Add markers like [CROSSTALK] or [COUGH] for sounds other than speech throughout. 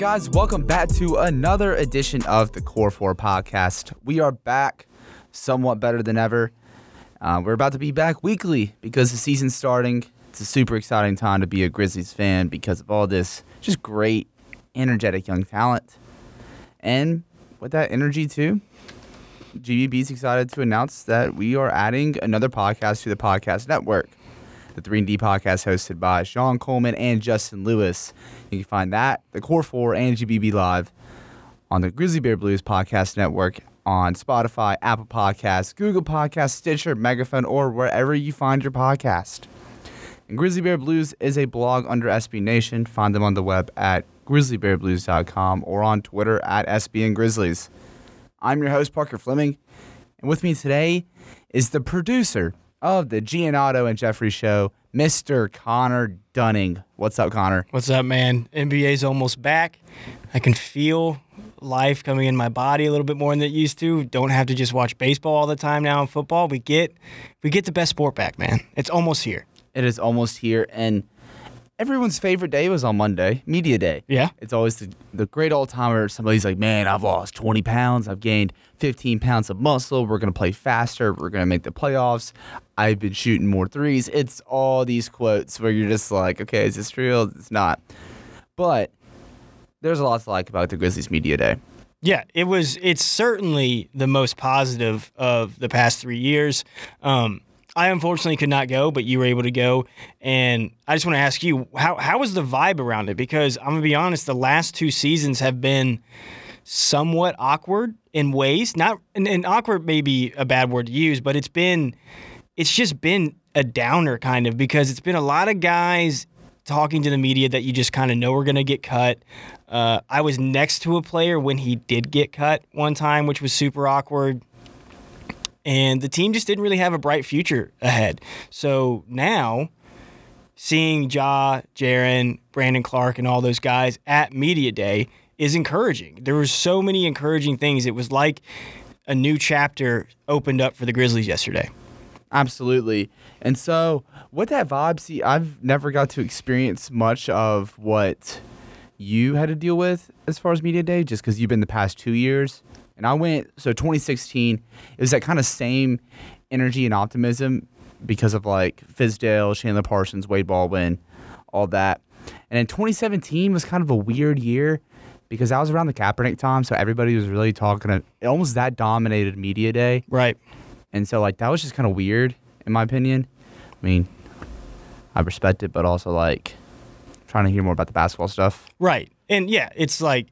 Guys, welcome back to another edition of the Core 4 podcast. We are back somewhat better than ever. Uh, we're about to be back weekly because the season's starting. It's a super exciting time to be a Grizzlies fan because of all this just great, energetic young talent. And with that energy, too, GBB's excited to announce that we are adding another podcast to the podcast network. The 3D podcast hosted by Sean Coleman and Justin Lewis. You can find that, the Core 4 and GBB Live on the Grizzly Bear Blues Podcast Network on Spotify, Apple Podcasts, Google Podcasts, Stitcher, Megaphone, or wherever you find your podcast. And Grizzly Bear Blues is a blog under SB Nation. Find them on the web at grizzlybearblues.com or on Twitter at SBN Grizzlies. I'm your host, Parker Fleming, and with me today is the producer of the Gianotto and Jeffrey show, Mr. Connor Dunning. What's up, Connor? What's up, man? NBA's almost back. I can feel life coming in my body a little bit more than it used to. Don't have to just watch baseball all the time now in football. We get we get the best sport back, man. It's almost here. It is almost here, and everyone's favorite day was on Monday, Media Day. Yeah. It's always the, the great old timer. somebody's like, man, I've lost 20 pounds. I've gained 15 pounds of muscle. We're going to play faster. We're going to make the playoffs. I've been shooting more threes. It's all these quotes where you're just like, okay, is this real? It's not. But there's a lot to like about the Grizzlies Media Day. Yeah, it was. It's certainly the most positive of the past three years. Um, I unfortunately could not go, but you were able to go, and I just want to ask you how how was the vibe around it? Because I'm gonna be honest, the last two seasons have been somewhat awkward in ways. Not and, and awkward may be a bad word to use, but it's been it's just been a downer kind of because it's been a lot of guys talking to the media that you just kind of know are going to get cut. Uh, I was next to a player when he did get cut one time, which was super awkward. And the team just didn't really have a bright future ahead. So now, seeing Ja, Jaren, Brandon Clarke, and all those guys at Media Day is encouraging. There were so many encouraging things. It was like a new chapter opened up for the Grizzlies yesterday. Absolutely. And so, with that vibe, see, I've never got to experience much of what you had to deal with as far as media day, just because you've been the past two years. And I went, so 2016, it was that kind of same energy and optimism because of like Fizdale, Chandler Parsons, Wade Baldwin, all that. And in 2017 was kind of a weird year because I was around the Kaepernick time, so everybody was really talking. It Almost that dominated media day. Right. And so like that was just kind of weird in my opinion. I mean, I respect it, but also like trying to hear more about the basketball stuff. Right. And yeah, it's like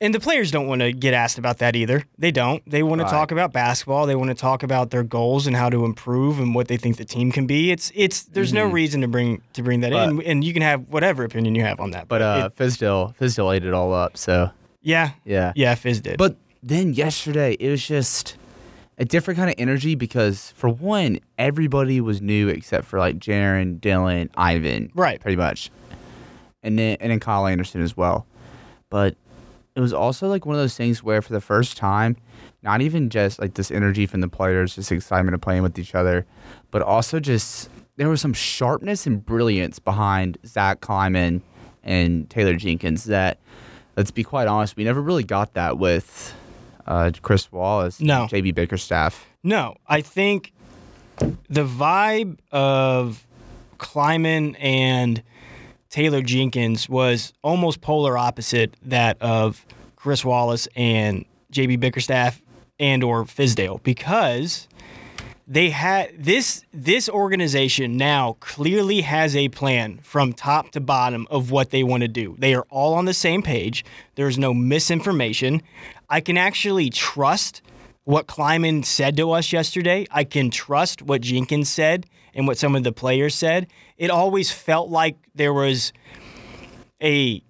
and the players don't want to get asked about that either. They don't. They want Right. to talk about basketball. They want to talk about their goals and how to improve and what they think the team can be. It's it's there's no reason to bring to bring that in and you can have whatever opinion you have on that. But uh it- Fizdale, Fizdale ate it all up. So yeah. yeah. Yeah, Fizz did. But then yesterday it was just a different kind of energy because for one, everybody was new except for like Jaren, Dillon, Ivan. Right. Pretty much. And then and then Kyle Anderson as well. But it was also like one of those things where for the first time, not even just like this energy from the players, just excitement of playing with each other, but also just there was some sharpness and brilliance behind Zach Kleiman and Taylor Jenkins that let's be quite honest, we never really got that with uh, Chris Wallace, No. JB Bickerstaff. No, I think the vibe of Kleiman and Taylor Jenkins was almost polar opposite that of Chris Wallace and JB Bickerstaff and or Fizdale because they had this this organization now clearly has a plan from top to bottom of what they want to do. They are all on the same page. There's no misinformation. I can actually trust what Kleiman said to us yesterday. I can trust what Jenkins said and what some of the players said. It always felt like there was a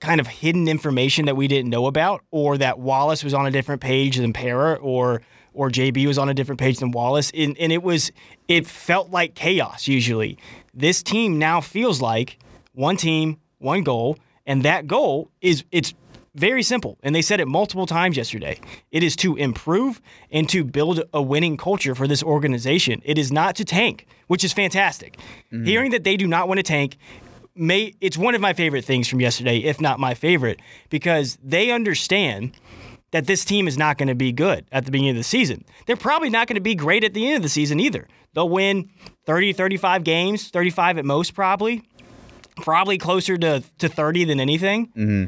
kind of hidden information that we didn't know about, or that Wallace was on a different page than Pera, or or JB was on a different page than Wallace, and, and it was it felt like chaos usually. This team now feels like one team, one goal, and that goal is it's very simple. And they said it multiple times yesterday. It is to improve and to build a winning culture for this organization. It is not to tank, which is fantastic. Mm-hmm. Hearing that they do not want to tank may it's one of my favorite things from yesterday, if not my favorite, because they understand that this team is not going to be good at the beginning of the season. They're probably not going to be great at the end of the season either. They'll win 30, 35 games, 35 at most probably. Probably closer to, to 30 than anything. Mm-hmm.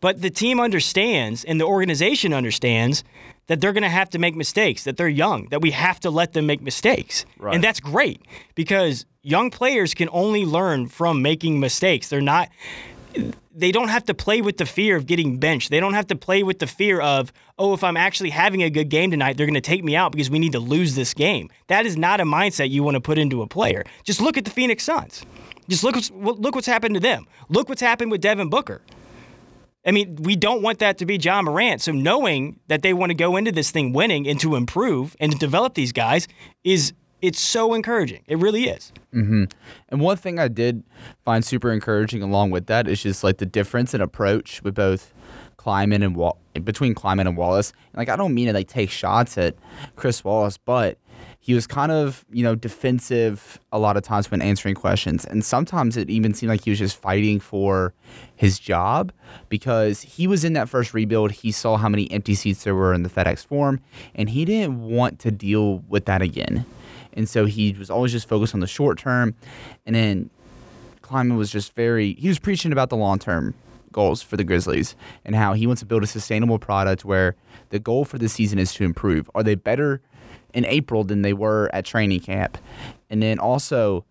But the team understands and the organization understands that they're going to have to make mistakes, that they're young, that we have to let them make mistakes. Right. And that's great because young players can only learn from making mistakes. They're not they don't have to play with the fear of getting benched. They don't have to play with the fear of, oh, if I'm actually having a good game tonight, they're going to take me out because we need to lose this game. That is not a mindset you want to put into a player. Just look at the Phoenix Suns. Just look what's, look what's happened to them. Look what's happened with Devin Booker. I mean, we don't want that to be Ja Morant. So knowing that they want to go into this thing winning and to improve and to develop these guys is it's so encouraging. It really is. Mm-hmm. And one thing I did find super encouraging along with that is just like the difference in approach with both Kleiman and Wall- between Kleiman and Wallace. And like I don't mean to like take shots at Chris Wallace, but he was kind of you know defensive a lot of times when answering questions, and sometimes it even seemed like he was just fighting for his job because he was in that first rebuild. He saw how many empty seats there were in the FedEx Forum, and he didn't want to deal with that again. And so he was always just focused on the short term. And then Kleiman was just very, he was preaching about the long term goals for the Grizzlies and how he wants to build a sustainable product where the goal for the season is to improve. Are they better in April than they were at training camp? And then also,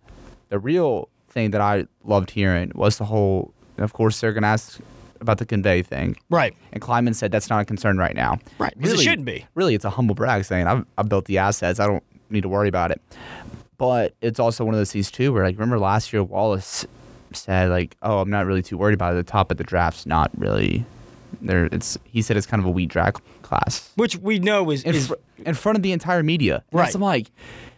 the real thing that I loved hearing was the whole, of course, they're going to ask about the convey thing. Right. And Kleiman said that's not a concern right now. Right, 'cause it shouldn't be. Really, it's a humble brag saying I've, I've built the assets. I don't need to worry about it. But it's also one of those things too where like remember last year Wallace said like, oh, I'm not really too worried about it. The top of the draft's not really there. It's he said it's kind of a weak draft class Which we know is, in, is fr- in front of the entire media. And Right. I'm like,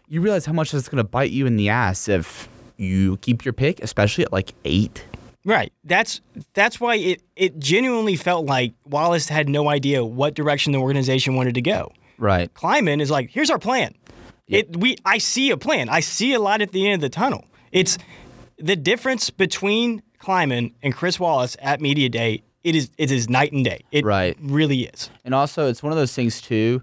you realize how much that's going to bite you in the ass if you keep your pick, especially at like eight. Right. That's that's why it it genuinely felt like Wallace had no idea what direction the organization wanted to go. Right. Kleiman is like, here's our plan. It we I see a plan. I see a light at the end of the tunnel. It's the difference between Kleiman and Chris Wallace at media day. It is it is night and day. It Right. really is. And also, it's one of those things too.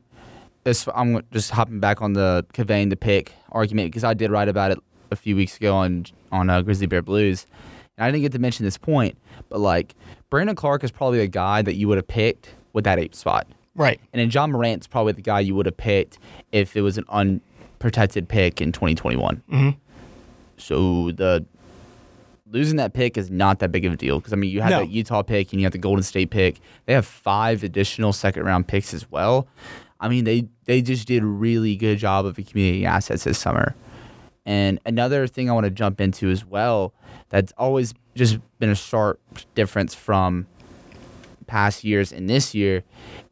This I'm just hopping back on the conveying the pick argument because I did write about it a few weeks ago on on uh, Grizzly Bear Blues, and I didn't get to mention this point, but like Brandon Clarke is probably a guy that you would have picked with that eighth spot, Right. and then Ja Morant's probably the guy you would have picked if it was an unprotected pick in 2021. Mm-hmm. So the losing that pick is not that big of a deal because I mean you had No. that Utah pick and you have the Golden State pick. They have five additional second round picks as well. I mean they they just did a really good job of accumulating assets this summer. And another thing I want to jump into as well that's always just been a sharp difference from past years and this year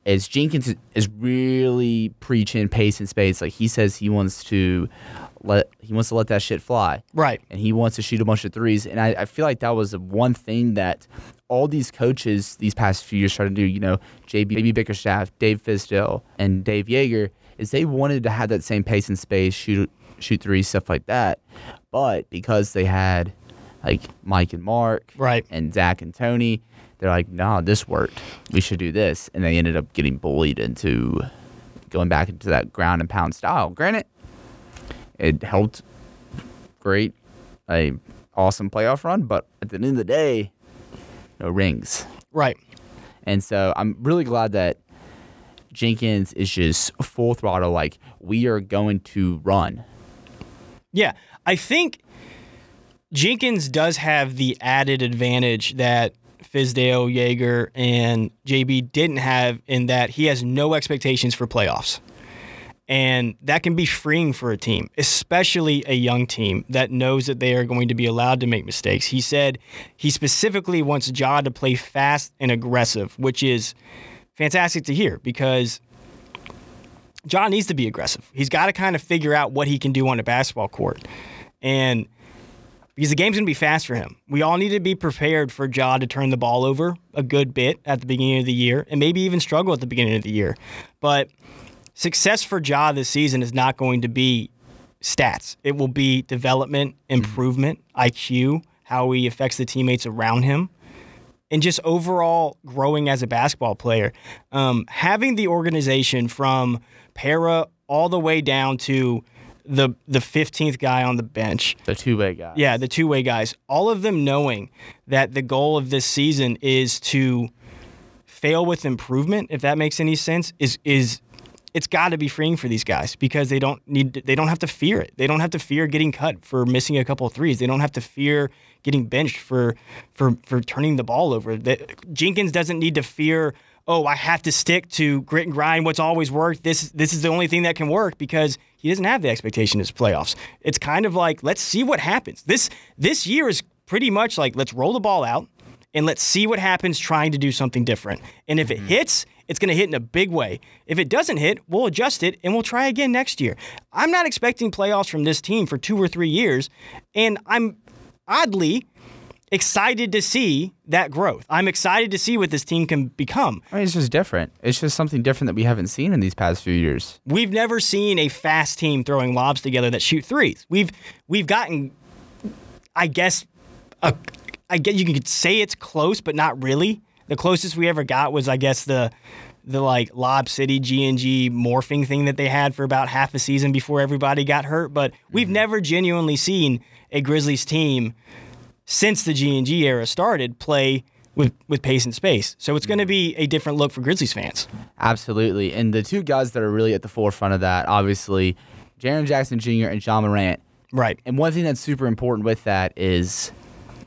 is Jenkins is really preaching pace and space. Like he says he wants to let he wants to let that shit fly Right. and he wants to shoot a bunch of threes. And I, I feel like that was the one thing that all these coaches these past few years tried to do, you know, JB Bickerstaff, Dave Fizdale, and Dave Joerger, is they wanted to have that same pace and space, shoot shoot threes, stuff like that. But because they had like Mike and Marc Right. and Zach and Tony, they're like, nah, this worked. We should do this. And they ended up getting bullied into going back into that ground and pound style. Granted, it helped great, a awesome playoff run, but at the end of the day, no rings. Right. And so I'm really glad that Jenkins is just full throttle. Like we are going to run. Yeah, I think Jenkins does have the added advantage that Fizdale, Joerger, and JB didn't have in that he has no expectations for playoffs. And that can be freeing for a team, especially a young team that knows that they are going to be allowed to make mistakes. He said he specifically wants Ja to play fast and aggressive, which is fantastic to hear because Ja needs to be aggressive. He's got to kind of figure out what he can do on a basketball court. And because the game's going to be fast for him. We all need to be prepared for Ja to turn the ball over a good bit at the beginning of the year and maybe even struggle at the beginning of the year. But success for Ja this season is not going to be stats. It will be development, improvement, IQ, how he affects the teammates around him, and just overall growing as a basketball player. Um, having the organization from Pera all the way down to the the 15th guy on the bench. The two way guy. Yeah, the two way guys. All of them knowing that the goal of this season is to fail with improvement, if that makes any sense, is is it's got to be freeing for these guys because they don't need to, they don't have to fear it. They don't have to fear getting cut for missing a couple of threes. They don't have to fear getting benched for for for turning the ball over. That Jenkins doesn't need to fear oh, I have to stick to grit and grind. What's always worked. This this is the only thing that can work because he doesn't have the expectation as playoffs. It's kind of like let's see what happens. This this year is pretty much like let's roll the ball out and let's see what happens trying to do something different. And if mm-hmm. it hits, it's going to hit in a big way. If it doesn't hit, we'll adjust it and we'll try again next year. I'm not expecting playoffs from this team for 2 or 3 years, and I'm oddly excited to see that growth. I'm excited to see what this team can become. I mean, it's just different. It's just something different that we haven't seen in these past few years. We've never seen a fast team throwing lobs together that shoot threes. We've we've gotten, I guess, a, I guess you could say it's close, but not really. The closest we ever got was, I guess, the the like Lob City G&G morphing thing that they had for about half a season before everybody got hurt. But we've mm-hmm. never genuinely seen a Grizzlies team since the G&G era started play with with pace and space. So it's going to be a different look for Grizzlies fans. Absolutely. And the two guys that are really at the forefront of that, obviously, Jaren Jackson Jr. and Ja Morant. Right. And one thing that's super important with that is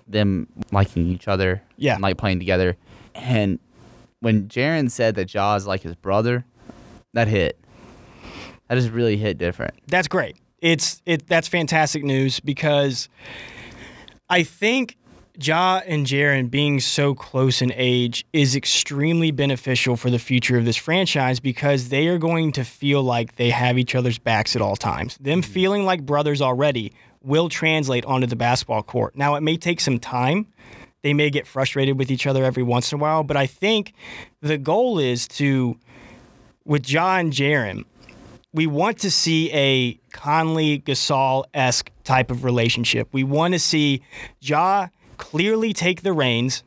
them liking each other. Yeah. And like playing together. And when Jaren said that Ja is like his brother, that hit. That just really hit different. That's great. It's it that's fantastic news because I think Ja and Jaren being so close in age is extremely beneficial for the future of this franchise because they are going to feel like they have each other's backs at all times. Them mm-hmm. feeling like brothers already will translate onto the basketball court. Now, it may take some time. They may get frustrated with each other every once in a while, but I think the goal is to, with Ja and Jaren, we want to see a Conley Gasol esque type of relationship. We want to see Ja clearly take the reins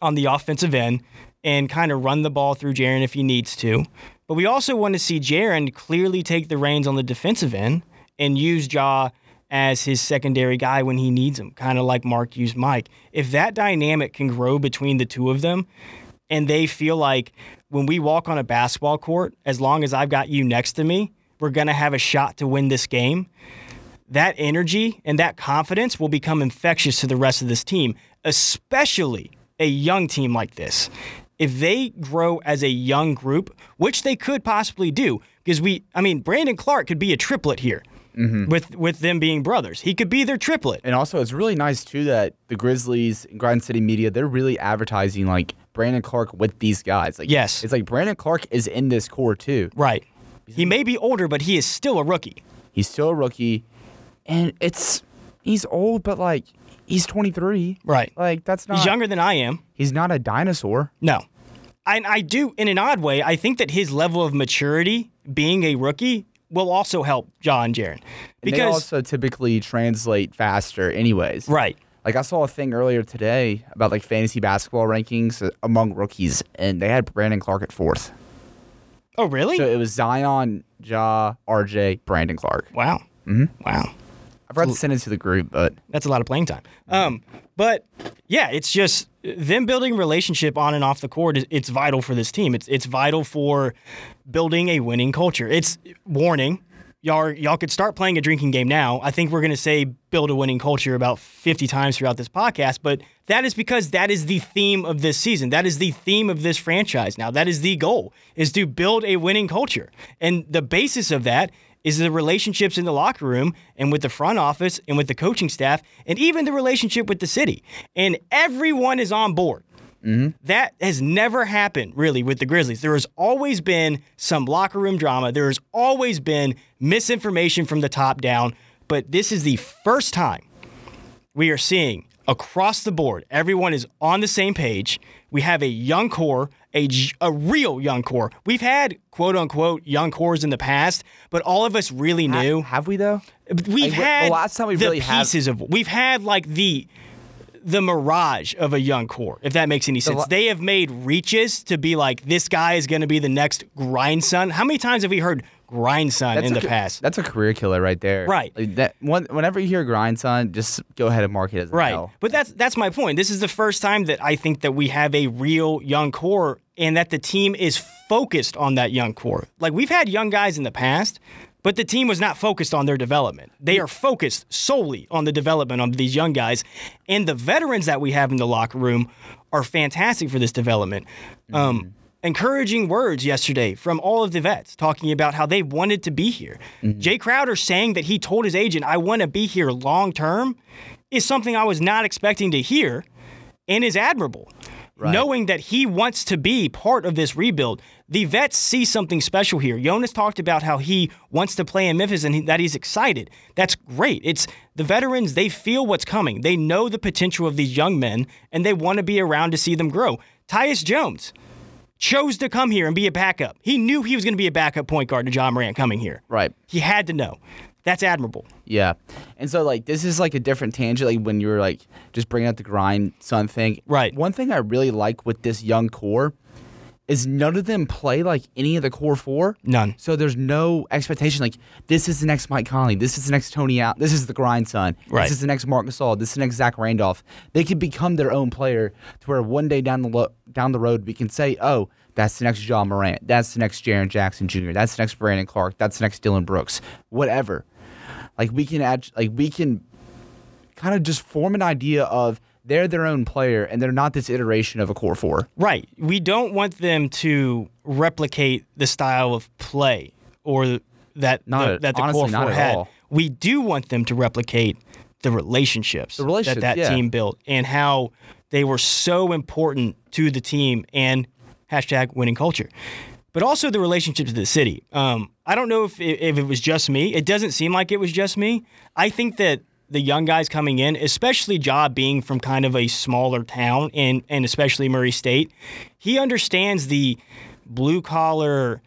on the offensive end and kind of run the ball through Jaren if he needs to. But we also want to see Jaren clearly take the reins on the defensive end and use Ja as his secondary guy when he needs him, kind of like Marc used Mike. If that dynamic can grow between the two of them and they feel like when we walk on a basketball court, as long as I've got you next to me, we're going to have a shot to win this game that energy and that confidence will become infectious to the rest of this team, especially a young team like this. If they grow as a young group, which they could possibly do, because we, I mean, Brandon Clarke could be a triplet here. Mm-hmm. With with them being brothers, he could be their triplet. And also, it's really nice too that the Grizzlies and Grind City Media they're really advertising like Brandon Clarke with these guys. Like, yes, it's like Brandon Clarke is in this core too. Right. He may be older, but he is still a rookie. He's still a rookie and it's he's old, but like he's 23. Right. Like that's not. He's younger than I am. He's not a dinosaur. No. I, I do, in an odd way, I think that his level of maturity, being a rookie, will also help John Jaren. Because and they also typically translate faster, anyways. Right. Like I saw a thing earlier today about like fantasy basketball rankings among rookies, and they had Brandon Clarke at fourth. Oh, really? So it was Zion, Ja, RJ, Brandon Clarke. Wow. Mm-hmm. Wow. I forgot to send it to the group, but that's a lot of playing time. Um, but yeah, it's just them building relationship on and off the court. Is, it's vital for this team. It's it's vital for building a winning culture. It's warning. y'all y'all could start playing a drinking game now. I think we're going to say build a winning culture about 50 times throughout this podcast, but that is because that is the theme of this season. That is the theme of this franchise now. That is the goal is to build a winning culture. And the basis of that is the relationships in the locker room and with the front office and with the coaching staff and even the relationship with the city. And everyone is on board. Mm-hmm. That has never happened really with the Grizzlies. There has always been some locker room drama. There has always been misinformation from the top down. But this is the first time we are seeing across the board, everyone is on the same page. We have a young core, a, a real young core. We've had quote unquote young cores in the past, but all of us really Ha- knew. have we though? We've Like, the had last time we the really pieces of we've had like the the mirage of a young core, if that makes any sense. la- they have made reaches to be like this guy is going to be the next grindson. How many times have we heard grindson in a the past? That's a career killer right there. Right. Like that one, whenever you hear grindson, just go ahead and mark it as a Right. L. But that's that's my point. This is the first time that I think that we have a real young core and that the team is focused on that young core. Like we've had young guys in the past, but the team was not focused on their development. They are focused solely on the development of these young guys. And the veterans that we have in the locker room are fantastic for this development. Um, encouraging words yesterday from all of the vets talking about how they wanted to be here. Mm-hmm. Jae Crowder saying that he told his agent, I want to be here long term, is something I was not expecting to hear and is admirable. Knowing that he wants to be part of this rebuild, the vets see something special here. Jonas talked about how he wants to play in Memphis and he, that he's excited. That's great. It's the veterans, they feel what's coming. They know the potential of these young men and they want to be around to see them grow. Tyus Jones chose to come here and be a backup. He knew he was going to be a backup point guard to Ja Morant coming here. Right. He had to know. That's admirable. Yeah. And so like this is like a different tangent like when you were like just bringing up the grind son thing. Right. One thing I really like with this young core is none of them play like any of the core four. None. So there's no expectation like this is the next Mike Conley, this is the next Tony out, this is the grind son, Right. this is the next Marc Gasol, this is the next Zach Randolph. They could become their own player to where one day down the lo- down the road we can say, oh, that's the next Ja Morant, that's the next Jaren Jackson Jr., that's the next Brandon Clark, that's the next Dillon Brooks, whatever. Like we can add, like we can kind of just form an idea of they're their own player and they're not this iteration of a core four. Right. We don't want them to replicate the style of play or that Not the, at- that the honestly, core four had. all. We do want them to replicate the relationships, The relationships, that that yeah. team built and how they were so important to the team and hashtag winning culture. But also the relationship to the city. Um, I don't know if it, if it was just me. It doesn't seem like it was just me. I think that the young guys coming in, especially Ja being from kind of a smaller town and and especially Murray State, he understands the blue collar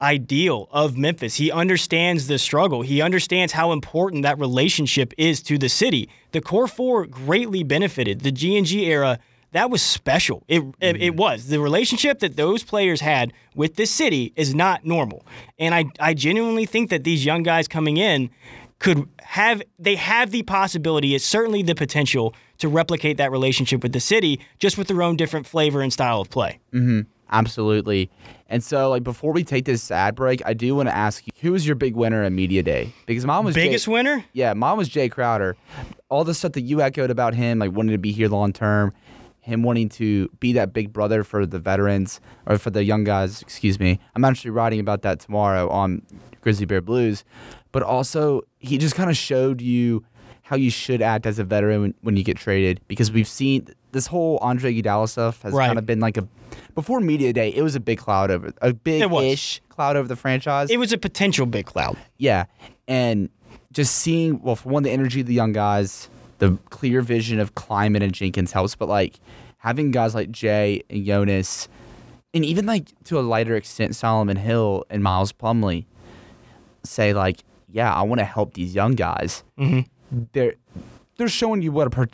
ideal of Memphis. He understands the struggle. He understands how important that relationship is to the city. The core four greatly benefited. The G and G era that was special. It, it it mm-hmm. was the relationship that those players had with the city is not normal, and I I genuinely think that these young guys coming in could have they have the possibility. It's certainly the potential to replicate that relationship with the city, just with their own different flavor and style of play. Mm-hmm. Absolutely. And so, like, before we take this ad break, I do want to ask you, who was your big winner at media day? Because mom was Jay- Biggest winner? Yeah, mom was Jae Crowder. All the stuff that you echoed about him, like wanting to be here long term, him wanting to be that big brother for the veterans or for the young guys. Excuse me. I'm actually writing about that tomorrow on Grizzly Bear Blues. But also, he just kind of showed you how you should act as a veteran when, when you get traded because we've seen this whole Andre Iguodala stuff has Right. kind of been like a before media day. It was a big cloud over a big ish cloud over the franchise. It was a potential big cloud. Yeah, and just seeing well, for one, the energy of the young guys, the clear vision of Kleiman and Jenkins helps, but like having guys like Jae and Jonas, and even like to a lighter extent Solomon Hill and Miles Plumlee, say like, yeah, I want to help these young guys. Mm-hmm. They're they're showing you what a pro-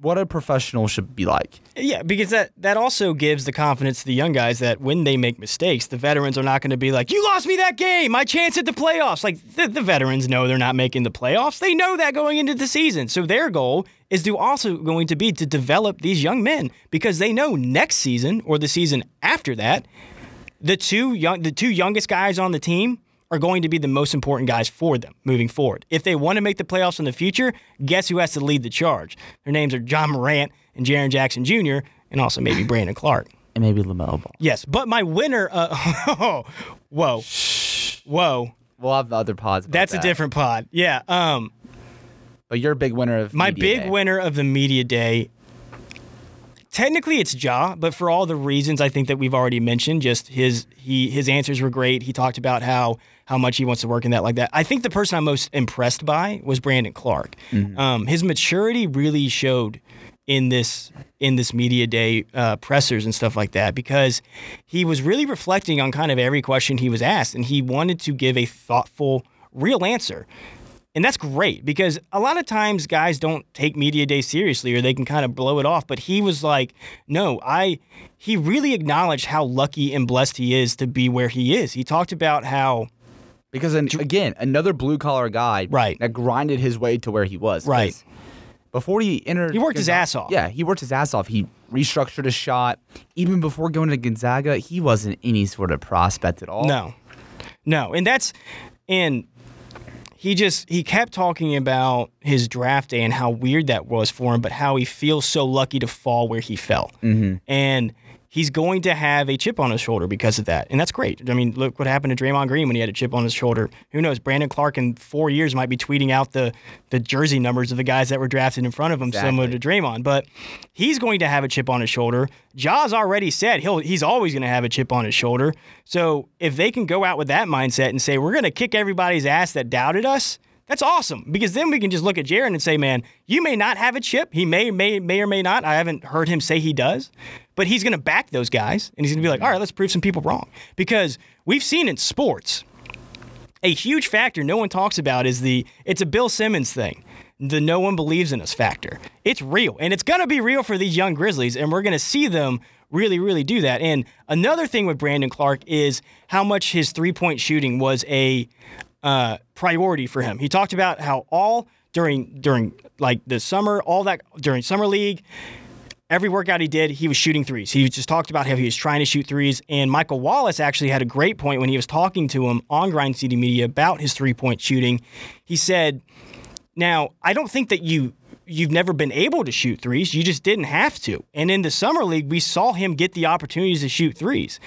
what a professional should be like. Yeah, because that that also gives the confidence to the young guys that when they make mistakes, the veterans are not going to be like, "You lost me that game. My chance at the playoffs." Like the, the veterans know they're not making the playoffs. They know that going into the season. So their goal is to also going to be to develop these young men because they know next season or the season after that, the two young the two youngest guys on the team are going to be the most important guys for them moving forward. If they want to make the playoffs in the future, guess who has to lead the charge? Their names are Ja Morant and Jaren Jackson Jr., and also maybe [LAUGHS] Brandon Clarke. And maybe LaMelo Ball. Yes, but my winner. Uh, [LAUGHS] whoa, whoa. We'll have other pods. about That's a different pod. Yeah. Um, But you're a big winner of my Media big Day. winner of the media day. Technically, it's Ja, but for all the reasons I think that we've already mentioned, just his he his answers were great. He talked about how how much he wants to work in that like that. I think the person I'm most impressed by was Brandon Clarke. Um, his maturity really showed in this in this media day uh, pressers and stuff like that because he was really reflecting on kind of every question he was asked, and he wanted to give a thoughtful, real answer. And that's great because a lot of times guys don't take media day seriously or they can kind of blow it off. But he was like, no, I, he really acknowledged how lucky and blessed he is to be where he is. He talked about how, Because again, another blue collar guy Right. that grinded his way to where he was. Right. Before he entered, He worked his ass off. Yeah, he worked his ass off. He restructured his shot. Even before going to Gonzaga, he wasn't any sort of prospect at all. no, no. And that's, and he just, he kept talking about his draft day and how weird that was for him, but how he feels so lucky to fall where he fell. Mm-hmm. And he's going to have a chip on his shoulder because of that. And that's great. I mean, look what happened to Draymond Green when he had a chip on his shoulder. Who knows? Brandon Clarke in four years might be tweeting out the, the jersey numbers of the guys that were drafted in front of him, similar to Exactly. Draymond. But he's going to have a chip on his shoulder. Jaws already said he'll he's always going to have a chip on his shoulder. So if they can go out with that mindset and say, we're going to kick everybody's ass that doubted us, that's awesome because then we can just look at Jaren and say, man, you may not have a chip. He may, may, may or may not. I haven't heard him say he does, but he's going to back those guys and he's going to be like, all right, let's prove some people wrong. Because we've seen in sports, a huge factor no one talks about is the it's a Bill Simmons thing. The no one believes in us factor. It's real and it's going to be real for these young Grizzlies and we're going to see them really really do that. And another thing with Brandon Clarke is how much his three-point shooting was a uh, priority for him. He talked about how all during during like the summer, all that during summer league, every workout he did, he was shooting threes. He just talked about how he was trying to shoot threes. And Michael Wallace actually had a great point when he was talking to him on Grind City Media about his three point shooting. He said, "Now I don't think that you." You've never been able to shoot threes. You just didn't have to. And in the summer league, we saw him get the opportunities to shoot threes.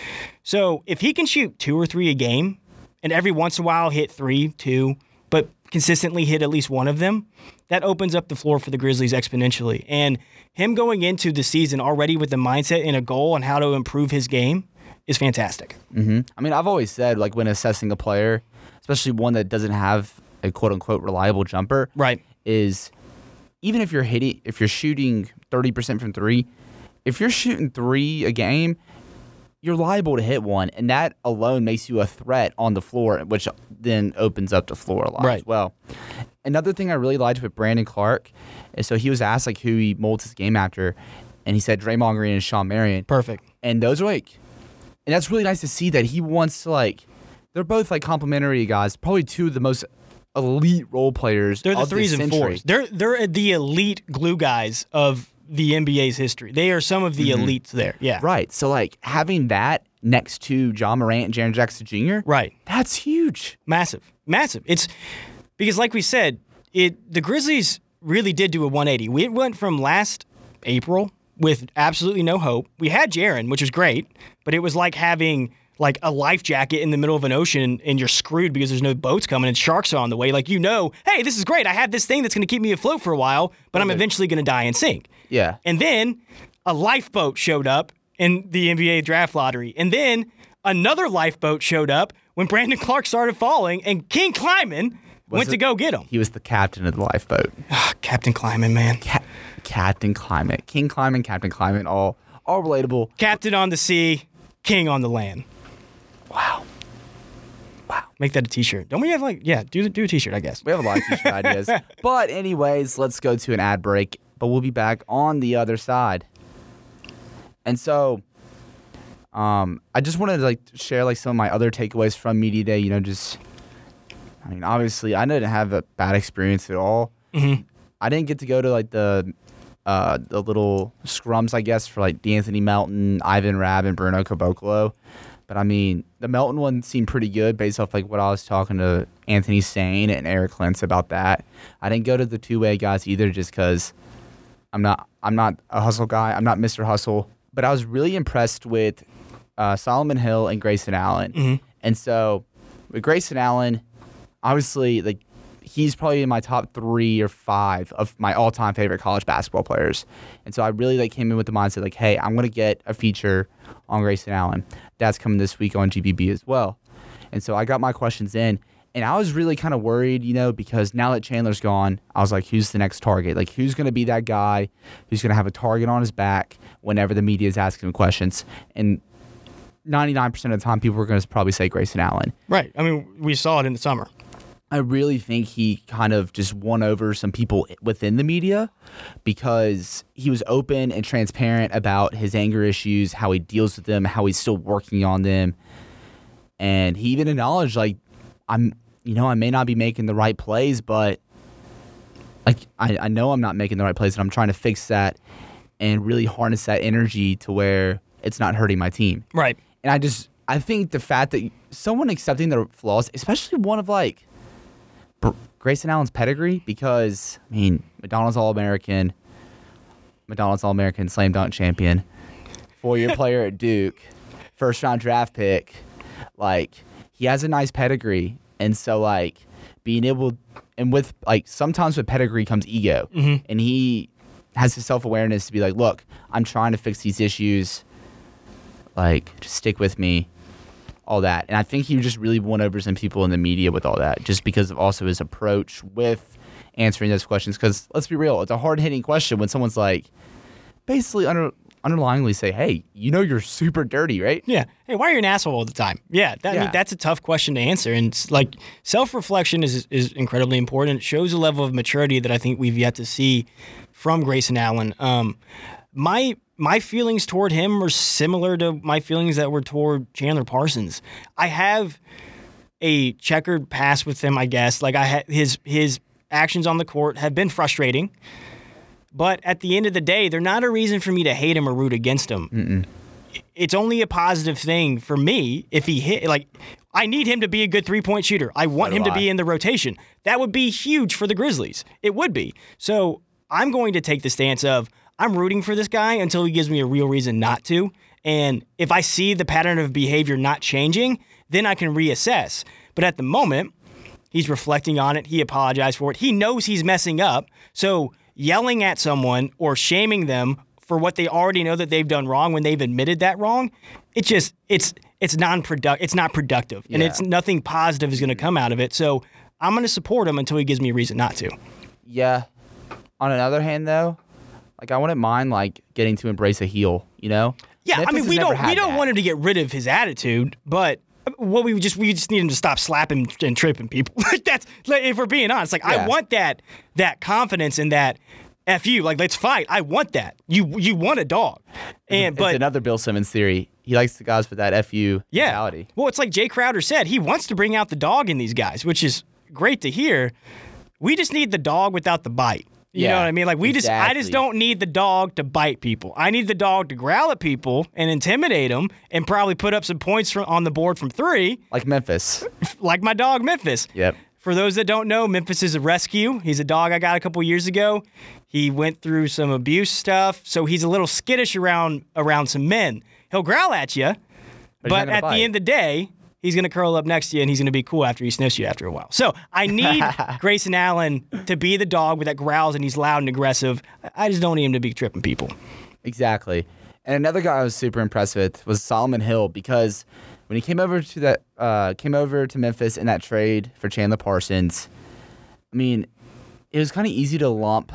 So if he can shoot two or three a game, and every once in a while hit three, two, but consistently hit at least one of them, that opens up the floor for the Grizzlies exponentially. And him going into the season already with the mindset and a goal on how to improve his game is fantastic. hmm I mean, I've always said, like, when assessing a player, especially one that doesn't have a quote unquote reliable jumper, Right. is even if you're hitting, if you're shooting 30% from three, if you're shooting three a game, you're liable to hit one. And that alone makes you a threat on the floor, which then opens up the floor a lot Right. as well. Another thing I really liked with Brandon Clarke is so he was asked like who he molds his game after, and he said Draymond Green and Shawn Marion. Perfect. And those are like, and that's really nice to see that he wants to like, they're both like complementary guys, probably two of the most elite role players. They're the threes and fours. They're they're the elite glue guys of the NBA's history. They are some of the mm-hmm. elites there. Yeah. Right. So like having that next to Ja Morant and Jaren Jackson Jr. Right. That's huge. Massive, massive. It's because, like we said, it the Grizzlies really did do a 180. We went from last April with absolutely no hope. We had Jaren, which was great, but it was like having like a life jacket in the middle of an ocean and you're screwed because there's no boats coming and sharks are on the way. Like you know, hey, this is great. I have this thing that's going to keep me afloat for a while, but I'm eventually going to die and sink. Yeah. And then a lifeboat showed up in the NBA draft lottery. And then another lifeboat showed up when Brandon Clarke started falling, and King Kleiman went it- to go get him. He was the captain of the lifeboat. [SIGHS] Captain Kleiman, man. Ca- Captain Kleiman, King Kleiman, Captain Kleiman, all all relatable. Captain on the sea, king on the land. Wow. Wow. Make that a t-shirt. Don't we have like, yeah, do, do a t-shirt, I guess. We have a lot of t-shirt [LAUGHS] ideas. But anyways, let's go to an ad break. But we'll be back on the other side. And so, um, I just wanted to like share like some of my other takeaways from media day. You know, just I mean, obviously, I didn't have a bad experience at all. Mhm. I didn't get to go to like the uh, the little scrums, I guess, for like De'Anthony Melton, Ivan Rabb, and Bruno Caboclo. But I mean, the Melton one seemed pretty good based off like what I was talking to Anthony Sane and Eric Lentz about that. I didn't go to the two way guys either, just because I'm not I'm not a hustle guy. I'm not Mr. Hustle. But I was really impressed with uh, Solomon Hill and Grayson Allen. And so with Grayson Allen, obviously like he's probably in my top three or five of my all-time favorite college basketball players. And so I really like came in with the mindset like, hey, I'm gonna get a feature on Grayson Allen. That's coming this week on GBB as well. And so I got my questions in, and I was really kind of worried, you know, because now that Chandler's gone, I was like, who's the next target? Like, who's gonna be that guy who's gonna have a target on his back whenever the media is asking him questions? And 99% of the time, people were going to probably say Grayson Allen. Right. I mean, we saw it in the summer. I really think he kind of just won over some people within the media because he was open and transparent about his anger issues, how he deals with them, how he's still working on them. And he even acknowledged, like, I'm, you know, I may not be making the right plays, but like, I, I know I'm not making the right plays and I'm trying to fix that and really harness that energy to where it's not hurting my team. Right. And I just, I think the fact that someone accepting their flaws, especially one of like Grayson Allen's pedigree, because I mean, McDonald's All American, McDonald's All American slam dunk champion, four year [LAUGHS] player at Duke, first round draft pick, like he has a nice pedigree, and so like being able, and with like sometimes with pedigree comes ego, mm-hmm. and he has the self awareness to be like, look, I'm trying to fix these issues. Like just stick with me all that and i think he just really won over some people in the media with all that just because of also his approach with answering those questions because let's be real it's a hard-hitting question when someone's like basically under underlyingly say hey you know you're super dirty right Yeah. Hey, why are you an asshole all the time? Yeah. That, I Yeah. mean, that's a tough question to answer. And it's like self reflection is, is incredibly important. It shows a level of maturity that I think we've yet to see from Grayson Allen. Um, my my feelings toward him are similar to my feelings that were toward Chandler Parsons. I have a checkered past with him, I guess. Like I had his his actions on the court have been frustrating. But at the end of the day, they're not a reason for me to hate him or root against him it's only a positive thing for me if he hit like I need him to be a good three point shooter. I want him do to be in the rotation. That would be huge for the Grizzlies. It would be. So I'm going to take the stance of I'm rooting for this guy until he gives me a real reason not to. And if I see the pattern of behavior not changing, then I can reassess. But at the moment, He's reflecting on it. He apologized for it. He knows he's messing up. So yelling at someone or shaming them for what they already know that they've done wrong when they've admitted that wrong, it just it's it's non-productive. It's not productive, and it's nothing positive is going to come out of it. So I'm going to support him until he gives me a reason not to. yeah on another hand though like i wouldn't mind like getting to embrace a heel you know Yeah, I mean we don't we don't that. want him to get rid of his attitude, but what we just we just need him to stop slapping and tripping people. [LAUGHS] like that's like if we're being honest, like I want that that confidence and that f you. Like let's fight. I want that. You you want a dog, and it's but another bill simmons theory he likes the guys with that fu yeah. mentality Well, it's like Jae Crowder said. He wants to bring out the dog in these guys, which is great to hear. We just need the dog without the bite. You know what I mean? Like we just, I just don't need the dog to bite people. I need the dog to growl at people and intimidate them, and probably put up some points from, on the board from three, like memphis [LAUGHS] like my dog Memphis. yep For those that don't know, Memphis is a rescue. He's a dog I got a couple years ago. He went through some abuse stuff, so he's a little skittish around around some men. He'll growl at you, he's but at bite. the end of the day, he's going to curl up next to you and he's going to be cool after he sniffs you after a while. So I need [LAUGHS] Grayson Allen to be the dog with that growls and he's loud and aggressive. I just don't need him to be tripping people. Exactly. And another guy I was super impressed with was Solomon Hill because when he came over to that uh, came over to Memphis in that trade for Chandler Parsons, I mean, it was kind of easy to lump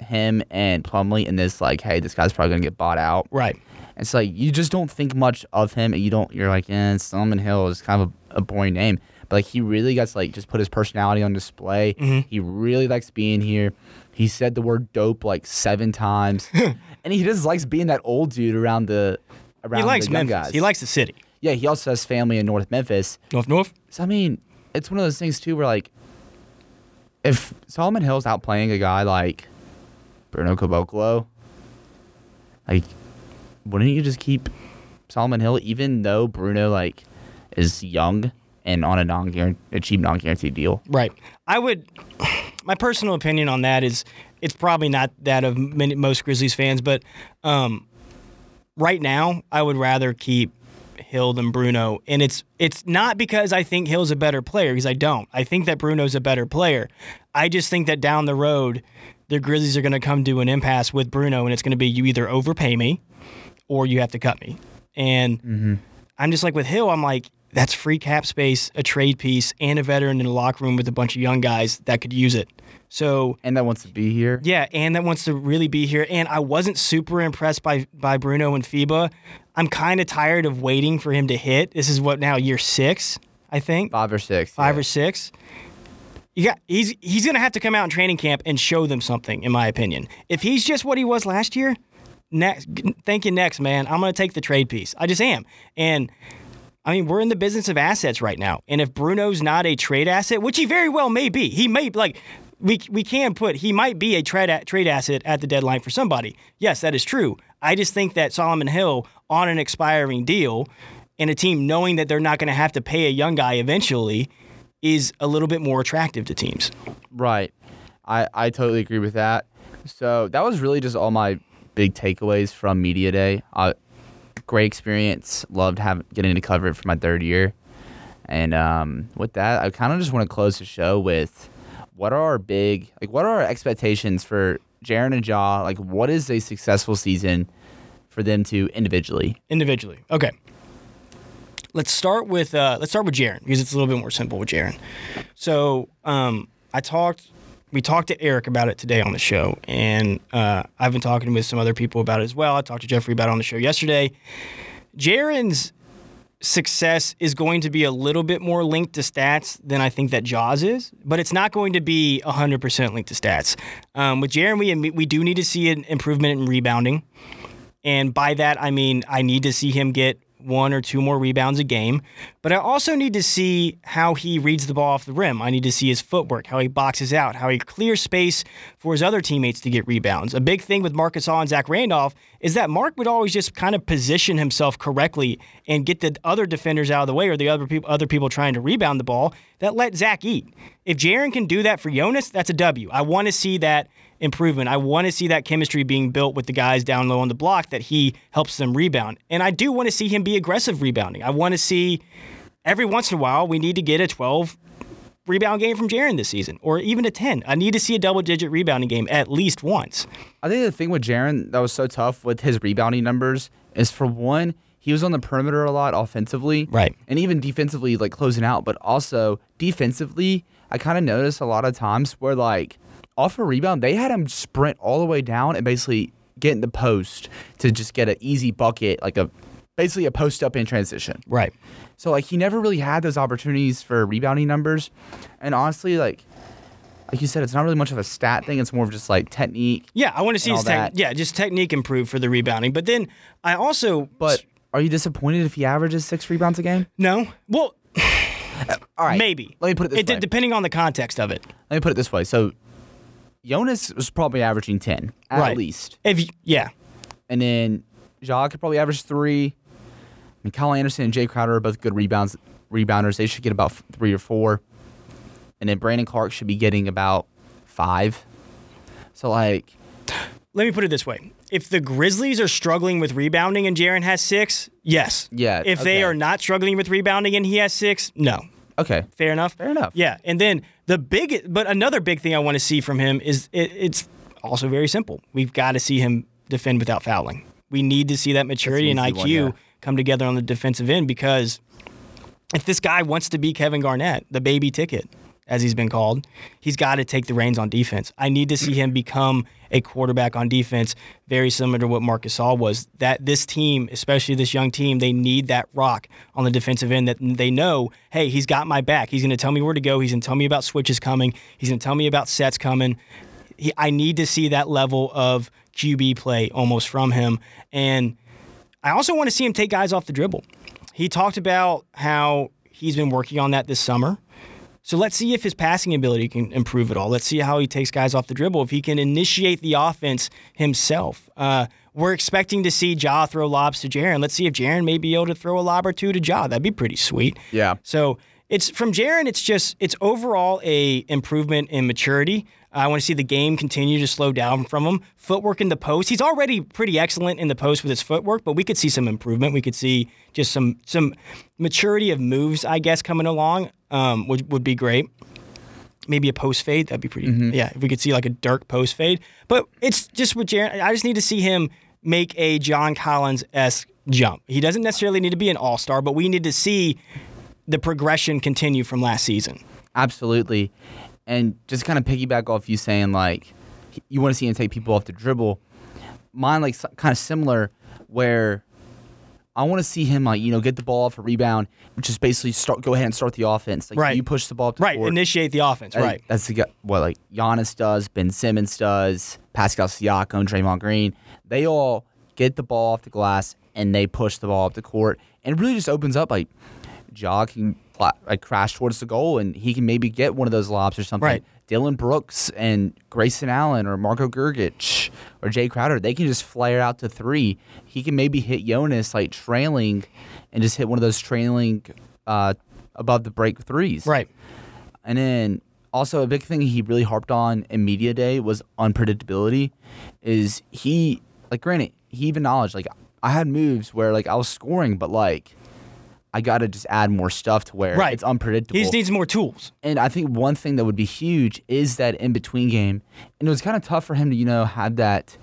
him and Plumlee in this like, hey, this guy's probably gonna get bought out. Right. It's like you just don't think much of him, and you don't. You're like, eh, Solomon Hill is kind of a, a boring name, but like he really got to like just put his personality on display. He really likes being here. He said the word dope like seven times, [LAUGHS] and he just likes being that old dude around the around He likes the young Memphis. guys. He likes the city. yeah. He also has family in North Memphis, North North. so I mean, it's one of those things too where like, if Solomon Hill's out playing a guy like Bruno Caboclo, like, wouldn't you just keep Solomon Hill, even though Bruno like is young and on a non a cheap non guaranteed deal. Right. I would. My personal opinion on that is it's probably not that of many, most Grizzlies fans, but um, right now I would rather keep Hill than Bruno, and it's it's not because I think Hill's a better player because I don't. I think that Bruno's a better player. I just think that down the road, the Grizzlies are going to come to an impasse with Bruno, and it's going to be you either overpay me or you have to cut me. And mm-hmm. I'm just like with Hill, I'm like that's free cap space, a trade piece, and a veteran in a locker room with a bunch of young guys that could use it. So And that wants to be here. yeah, and that wants to really be here. And I wasn't super impressed by by Bruno and FIBA. I'm kind of tired of waiting for him to hit. This is what now year six, I think, Five or six. five yeah. or six. You got he's he's gonna have to come out in training camp and show them something, in my opinion. If he's just what he was last year, next, thank you next, man. I'm gonna take the trade piece. I just am, and. I mean, we're in the business of assets right now, and if Bruno's not a trade asset, which he very well may be, he may like we we can put he might be a trade trade asset at the deadline for somebody. Yes, that is true. I just think that Solomon Hill on an expiring deal, and a team knowing that they're not going to have to pay a young guy eventually, is a little bit more attractive to teams. Right. I, I totally agree with that. So that was really just all my big takeaways from media day. Uh, great experience. Loved having getting to cover it for my third year. And um, with that, I kind of just want to close the show with what are our big like what are our expectations for Jaren and Ja? Like what is a successful season for them to individually? individually. Okay. Let's start with uh, let's start with Jaren because it's a little bit more simple with Jaren. So um, I talked, we talked to Eric about it today on the show, and uh, I've been talking with some other people about it as well. I talked to Jeffrey about it on the show yesterday. Jaren's success is going to be a little bit more linked to stats than I think that Ja's is, but it's not going to be 100% linked to stats. Um, with Jaren, we, we do need to see an improvement in rebounding. And by that, I mean, I need to see him get one or two more rebounds a game. But I also need to see how he reads the ball off the rim. I need to see his footwork, how he boxes out, how he clears space for his other teammates to get rebounds. A big thing with Marc Gasol and Zach Randolph is that Marc would always just kind of position himself correctly and get the other defenders out of the way or the other people other people trying to rebound the ball that let Zach eat. If Jaren can do that for Jonas, that's a W. I want to see that improvement. I want to see that chemistry being built with the guys down low on the block that he helps them rebound. And I do want to see him be aggressive rebounding. I want to see every once in a while we need to get a 12 rebound game from Jaren this season or even a 10. I need to see a double digit rebounding game at least once. I think the thing with Jaren that was so tough with his rebounding numbers is for one, he was on the perimeter a lot offensively. Right. And even defensively, like closing out, but also defensively, I kind of noticed a lot of times where like off a rebound, they had him sprint all the way down and basically get in the post to just get an easy bucket, like a basically a post up in transition. Right. So like he never really had those opportunities for rebounding numbers. And honestly, like like you said, it's not really much of a stat thing. It's more of just like technique. Yeah, I want to see his all tech, yeah, just technique improve for the rebounding. But then I also But are you disappointed if he averages six rebounds a game? no. Well, [SIGHS] All right. maybe. Let me put it this it, way. de- depending on the context of it. Let me put it this way. So Jonas was probably averaging ten at Right. least, If you, yeah, and then Ja could probably average three. I mean, Kyle Anderson and Jae Crowder are both good rebounds rebounders. They should get about three or four, and then Brandon Clarke should be getting about five. So like, let me put it this way: if the Grizzlies are struggling with rebounding and Jaren has six, yes. Yeah, If they are not struggling with rebounding and he has six, no. okay, Fair enough. Fair enough. Yeah, and then the big, but another big thing I want to see from him is it, it's also very simple. We've got to see him defend without fouling. We need to see that maturity and IQ one, yeah. come together on the defensive end because if this guy wants to be Kevin Garnett, the baby ticket, as he's been called, he's got to take the reins on defense. I need to see him become a quarterback on defense, very similar to what Marc Gasol was. That this team, especially this young team, they need that rock on the defensive end that they know, hey, he's got my back. He's going to tell me where to go. He's going to tell me about switches coming. He's going to tell me about sets coming. He, I need to see that level of QB play almost from him. And I also want to see him take guys off the dribble. He talked about how he's been working on that this summer. So let's see if his passing ability can improve at all. Let's see how he takes guys off the dribble. If he can initiate the offense himself. Uh, we're expecting to see Ja throw lobs to Jaren. Let's see if Jaren may be able to throw a lob or two to Ja. That'd be pretty sweet. Yeah. So it's from Jaren. It's just it's overall a improvement in maturity. I want to see the game continue to slow down from him. Footwork in the post. He's already pretty excellent in the post with his footwork, but we could see some improvement. We could see just some some maturity of moves, I guess, coming along, um, would would be great. Maybe a post fade. That'd be pretty. Yeah, if we could see like a Dirk post fade. But it's just with Jaren. I just need to see him make a John Collins esque jump. He doesn't necessarily need to be an all star, but we need to see the progression continue from last season. Absolutely. And just kind of piggyback off you saying like you want to see him take people off the dribble. Mine like kind of similar where I want to see him like you know get the ball off a rebound, which is basically start go ahead and start the offense. Like Right. you push the ball the Right, court. initiate the offense. Right. That's the, guy- what like Giannis does, Ben Simmons does, Pascal Siakam, Draymond Green. They all get the ball off the glass and they push the ball up the court, and it really just opens up like can pla- like crash towards the goal, and he can maybe get one of those lobs or something. Right. Dillon Brooks and Grayson Allen or Marko Guduric or Jae Crowder, they can just flare out to three. He can maybe hit Jonas like trailing and just hit one of those trailing uh, above the break threes. Right. And then also a big thing he really harped on in media day was unpredictability. Is he like granted he even acknowledged like I had moves where like I was scoring, but like I got to just add more stuff to where Right. it's unpredictable. He just needs more tools. and I think one thing that would be huge is that in between game, and it was kind of tough for him to you know have that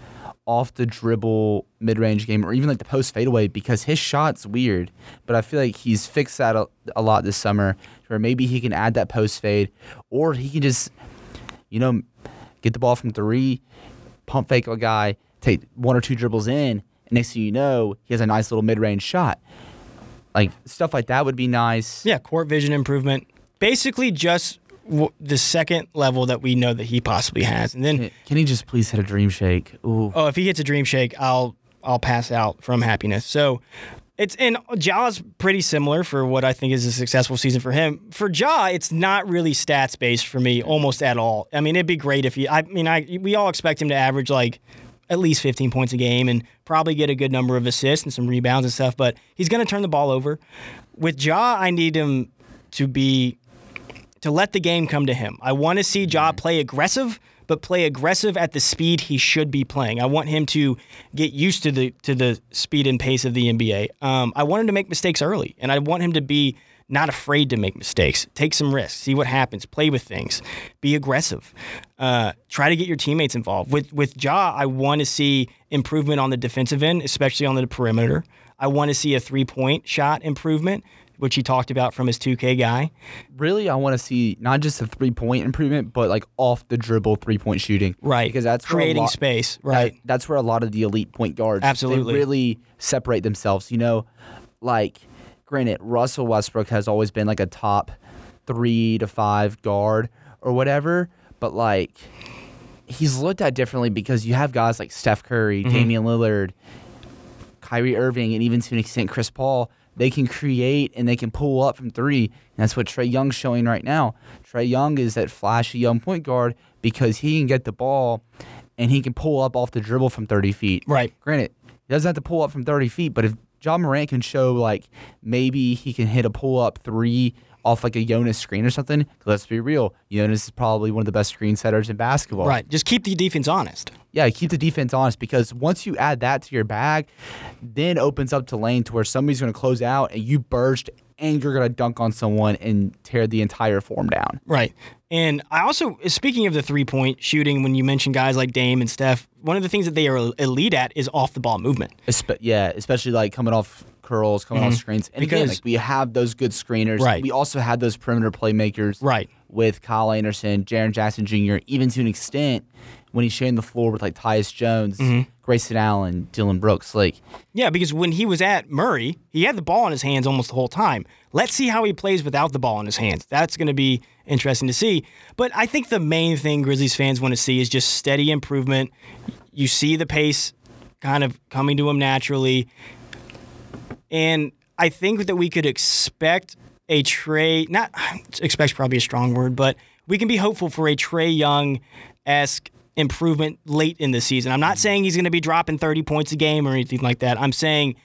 off the dribble mid range game or even like the post fadeaway because his shot's weird. But I feel like he's fixed that a, a lot this summer, where maybe he can add that post fade, or he can just you know get the ball from three, pump fake a guy, take one or two dribbles in, and next thing you know he has a nice little mid range shot. Like stuff like that would be nice. Yeah, court vision improvement. Basically, just w- the second level that we know that he possibly has. And then, Can he just please hit a dream shake? Ooh. oh, if he hits a dream shake, I'll I'll pass out from happiness. So. It's and Ja's pretty similar for what I think is a successful season for him. For Ja, it's not really stats based for me almost at all. I mean, it'd be great if he. I mean, I we all expect him to average like at least 15 points a game and probably get a good number of assists and some rebounds and stuff. But he's going to turn the ball over. With Ja, I need him to be to let the game come to him. I want to see Ja play aggressive, but play aggressive at the speed he should be playing. I want him to get used to the to the speed and pace of the NBA. Um, I want him to make mistakes early, and I want him to be not afraid to make mistakes. Take some risks, see what happens, play with things, be aggressive. Uh, try to get your teammates involved. With with Ja, I want to see improvement on the defensive end, especially on the perimeter. I want to see a three point shot improvement, which he talked about from his 2K guy. really I want to see not just a three point improvement, but like off the dribble three point shooting. Right. Because that's creating lot- space. that- Right. that's where a lot of the elite point guards Absolutely. really separate themselves. You know, like granted, Russell Westbrook has always been like a top three to five guard or whatever, but like he's looked at differently because you have guys like Steph Curry, Mm-hmm. Damian Lillard, Kyrie Irving, and even to an extent Chris Paul, they can create and they can pull up from three. And that's what Trae Young's showing right now. Trae Young is that flashy young point guard because he can get the ball and he can pull up off the dribble from 30 feet. Right. Granted, he doesn't have to pull up from 30 feet, but if Ja Morant can show like maybe he can hit a pull up three off like a Jonas screen or something, let's be real. Jonas is probably one of the best screen setters in basketball. Right. Just keep the defense honest. Yeah, keep the defense honest because once you add that to your bag, then opens up to lane to where somebody's going to close out and you burst and you're going to dunk on someone and tear the entire form down. Right. And I also, speaking of the three point shooting, when you mention guys like Dame and Steph, one of the things that they are elite at is off the ball movement. Espe- yeah, especially like coming off curls, coming off screens. And again, Mm-hmm. Because- like we have those good screeners. Right. We also had those perimeter playmakers. Right. With Kyle Anderson, Jaren Jackson Jr., even to an extent when he's sharing the floor with like Tyus Jones, Mm-hmm. Grayson Allen, Dillon Brooks. Like, Yeah, because when he was at Murray, he had the ball in his hands almost the whole time. Let's see how he plays without the ball in his hands. That's going to be interesting to see. But I think the main thing Grizzlies fans want to see is just steady improvement. You see the pace kind of coming to him naturally. And I think that we could expect a Trae, not expect's probably a strong word, but we can be hopeful for a Trae Young esque improvement late in the season. I'm not saying he's going to be dropping 30 points a game or anything like that. I'm saying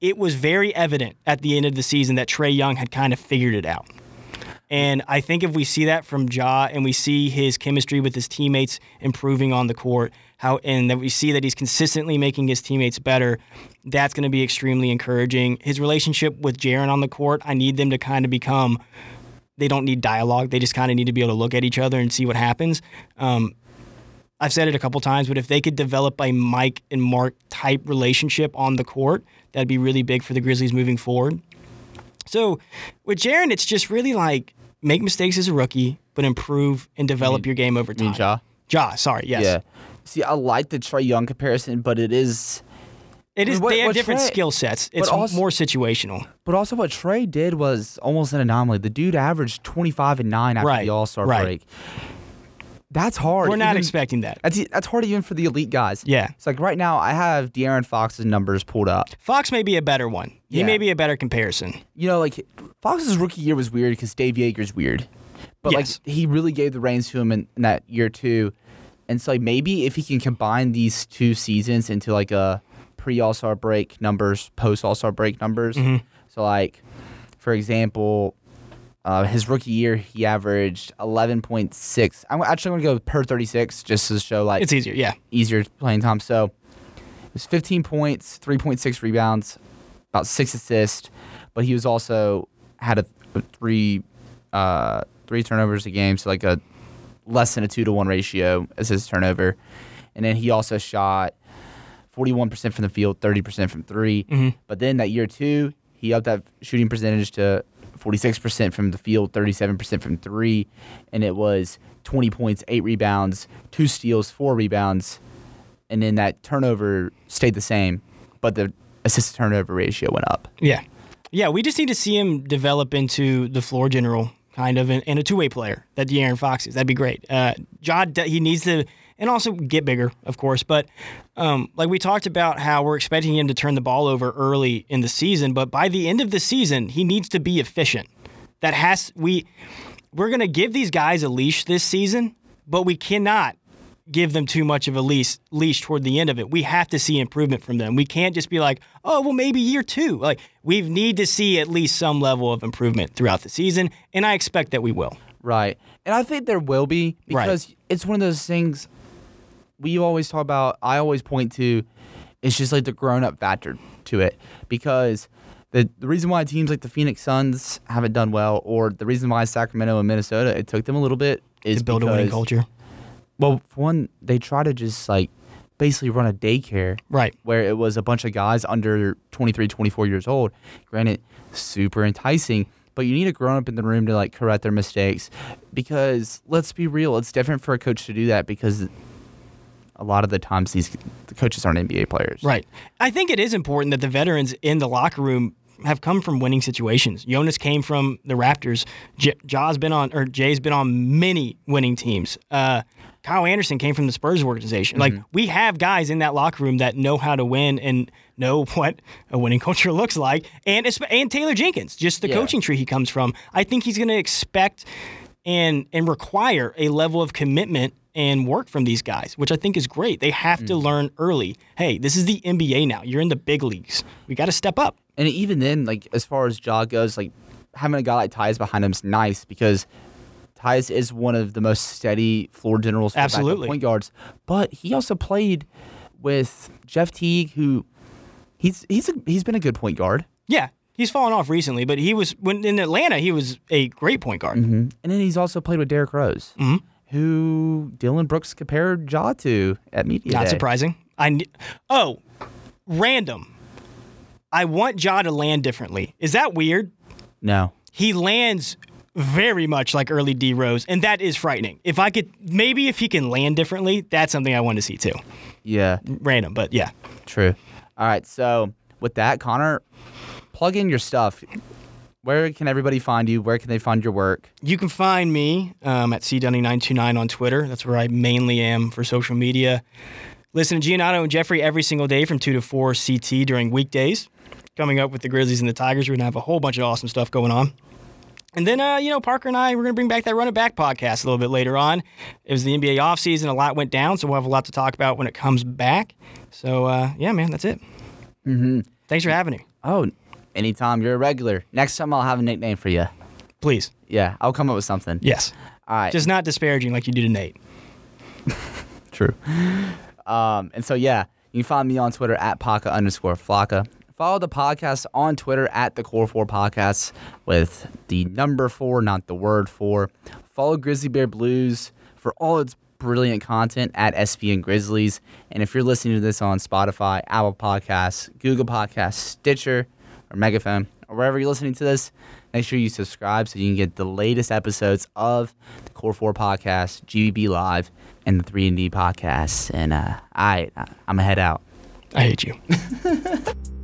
it was very evident at the end of the season that Trae Young had kind of figured it out. And I think if we see that from Ja and we see his chemistry with his teammates improving on the court, how and that we see that he's consistently making his teammates better, that's going to be extremely encouraging. His relationship with Jaren on the court, I need them to kind of become. They don't need dialogue. They just kind of need to be able to look at each other and see what happens. Um, I've said it a couple times, but if they could develop a Mike and Mark type relationship on the court, that'd be really big for the Grizzlies moving forward. So with Jaren, it's just really like make mistakes as a rookie, but improve and develop your game over I mean, time. Ja. Ja, sorry, yes. Yeah. See, I like the Trae Young comparison, but it is. It is. What- they have different Trae- skill sets. It's also- more situational. But also, what Trae did was almost an anomaly. The dude averaged 25 and 9 after Right, the All Star right. break. That's hard. We're not even- expecting that. That's, that's hard even for the elite guys. Yeah. It's like right now, I have De'Aaron Fox's numbers pulled up. Fox may be a better one. He Yeah. may be a better comparison. You know, like Fox's rookie year was weird because Dave Joerger's weird. But Yes. like he really gave the reins to him in, in that year too. And so like maybe if he can combine these two seasons into like a pre All Star break numbers, post All Star break numbers. Mm-hmm. So like, for example, uh, his rookie year he averaged eleven point six. I'm actually going to go per thirty six just to show like It's easier. Yeah. easier playing time. So it was 15 points, 3.6 rebounds, about six assists, but he was also had a three uh, three turnovers a game, so like a less than a two to one ratio assist turnover, and then he also shot 41% from the field, 30% from 3 mm-hmm. But then that year two, he upped that shooting percentage to 46% from the field, 37% from three, and it was 20 points, eight rebounds, two steals, four rebounds, and then that turnover stayed the same, but the assist turnover ratio went up. Yeah. Yeah, we just need to see him develop into the floor general kind of and, and a two way player that De'Aaron Fox is. That'd be great. Uh, d- he needs to, and also get bigger, of course. But um, like we talked about how we're expecting him to turn the ball over early in the season, but by the end of the season, he needs to be efficient. That has, we, we're going to give these guys a leash this season, but we cannot give them too much of a leash leash toward the end of it. We have to see improvement from them. We can't just be like, oh well maybe year two. Like we need to see at least some level of improvement throughout the season, and I expect that we will. Right. And I think there will be Right. because it's one of those things we always talk about, I always point to, it's just like the grown up factor to it. Because the, the reason why teams like the Phoenix Suns haven't done well, or the reason why Sacramento and Minnesota, it took them a little bit, is To build a winning culture. Well, for one, they try to just like basically run a daycare Right. where it was a bunch of guys under 23, 24 years old. Granted, super enticing, but you need a grown up in the room to like correct their mistakes because let's be real, it's different for a coach to do that because a lot of the times these the coaches aren't NBA players. Right. I think it is important that the veterans in the locker room have come from winning situations. Jonas came from the Raptors. J- Ja's been on, or Jae's been on many winning teams. Uh, Kyle Anderson came from the Spurs organization. Like mm-hmm. we have guys in that locker room that know how to win and know [LAUGHS] what a winning culture looks like. And and Taylor Jenkins, just the Yeah. coaching tree he comes from. I think he's going to expect and and require a level of commitment and work from these guys, which I think is great. They have to mm. learn early. Hey, this is the NBA now. You're in the big leagues. We got to step up. And even then, like as far as Ja goes, like having a guy like Tyus behind him is nice because Tyus is one of the most steady floor generals, for Absolutely. point guards. But he also played with Jeff Teague, who he's he's a, he's been a good point guard. Yeah, he's fallen off recently, but he was when in Atlanta. He was a great point guard. And then he's also played with Derrick Rose, Mhm. who Dillon Brooks compared Ja to at media Not day. surprising. I kn- oh, random. I want Ja to land differently. Is that weird? No, He lands very much like early D Rose, and that is frightening. If I could, maybe if he can land differently, that's something I want to see too. yeah, Random, but yeah. true. All right, so with that, Connor, plug in your stuff. Where can everybody find you? Where can they find your work? You can find me um, at cdunny929 on Twitter. That's where I mainly am for social media. Listen to Giannato and Jeffrey every single day from 2 to 4 CT during weekdays. Coming up with the Grizzlies and the Tigers, we're going to have a whole bunch of awesome stuff going on. And then, uh, you know, Parker and I, we're going to bring back that Run It Back podcast a little bit later on. It was the NBA offseason. A lot went down, so we'll have a lot to talk about when it comes back. So, uh, yeah, man, that's it. Mm-hmm. Thanks for having me. Oh, anytime you're a regular. Next time I'll have a nickname for you. Please. Yeah, I'll come up with something. Yes. All right. Just not disparaging like you did to Nate. [LAUGHS] True. Um, and so yeah, you can find me on Twitter at Paka underscore Flocka. Follow the podcast on Twitter at the Core Four Podcasts with the number four, not the word four. Follow Grizzly Bear Blues for all its brilliant content at SBN Grizzlies. And if you're listening to this on Spotify, Apple Podcasts, Google Podcasts, Stitcher, or Megaphone, or wherever you're listening to this, make sure you subscribe so you can get the latest episodes of the Core 4 Podcast, GBB Live, and the 3 and D Podcast. And uh, I, I'm going to head out. I hate you. [LAUGHS]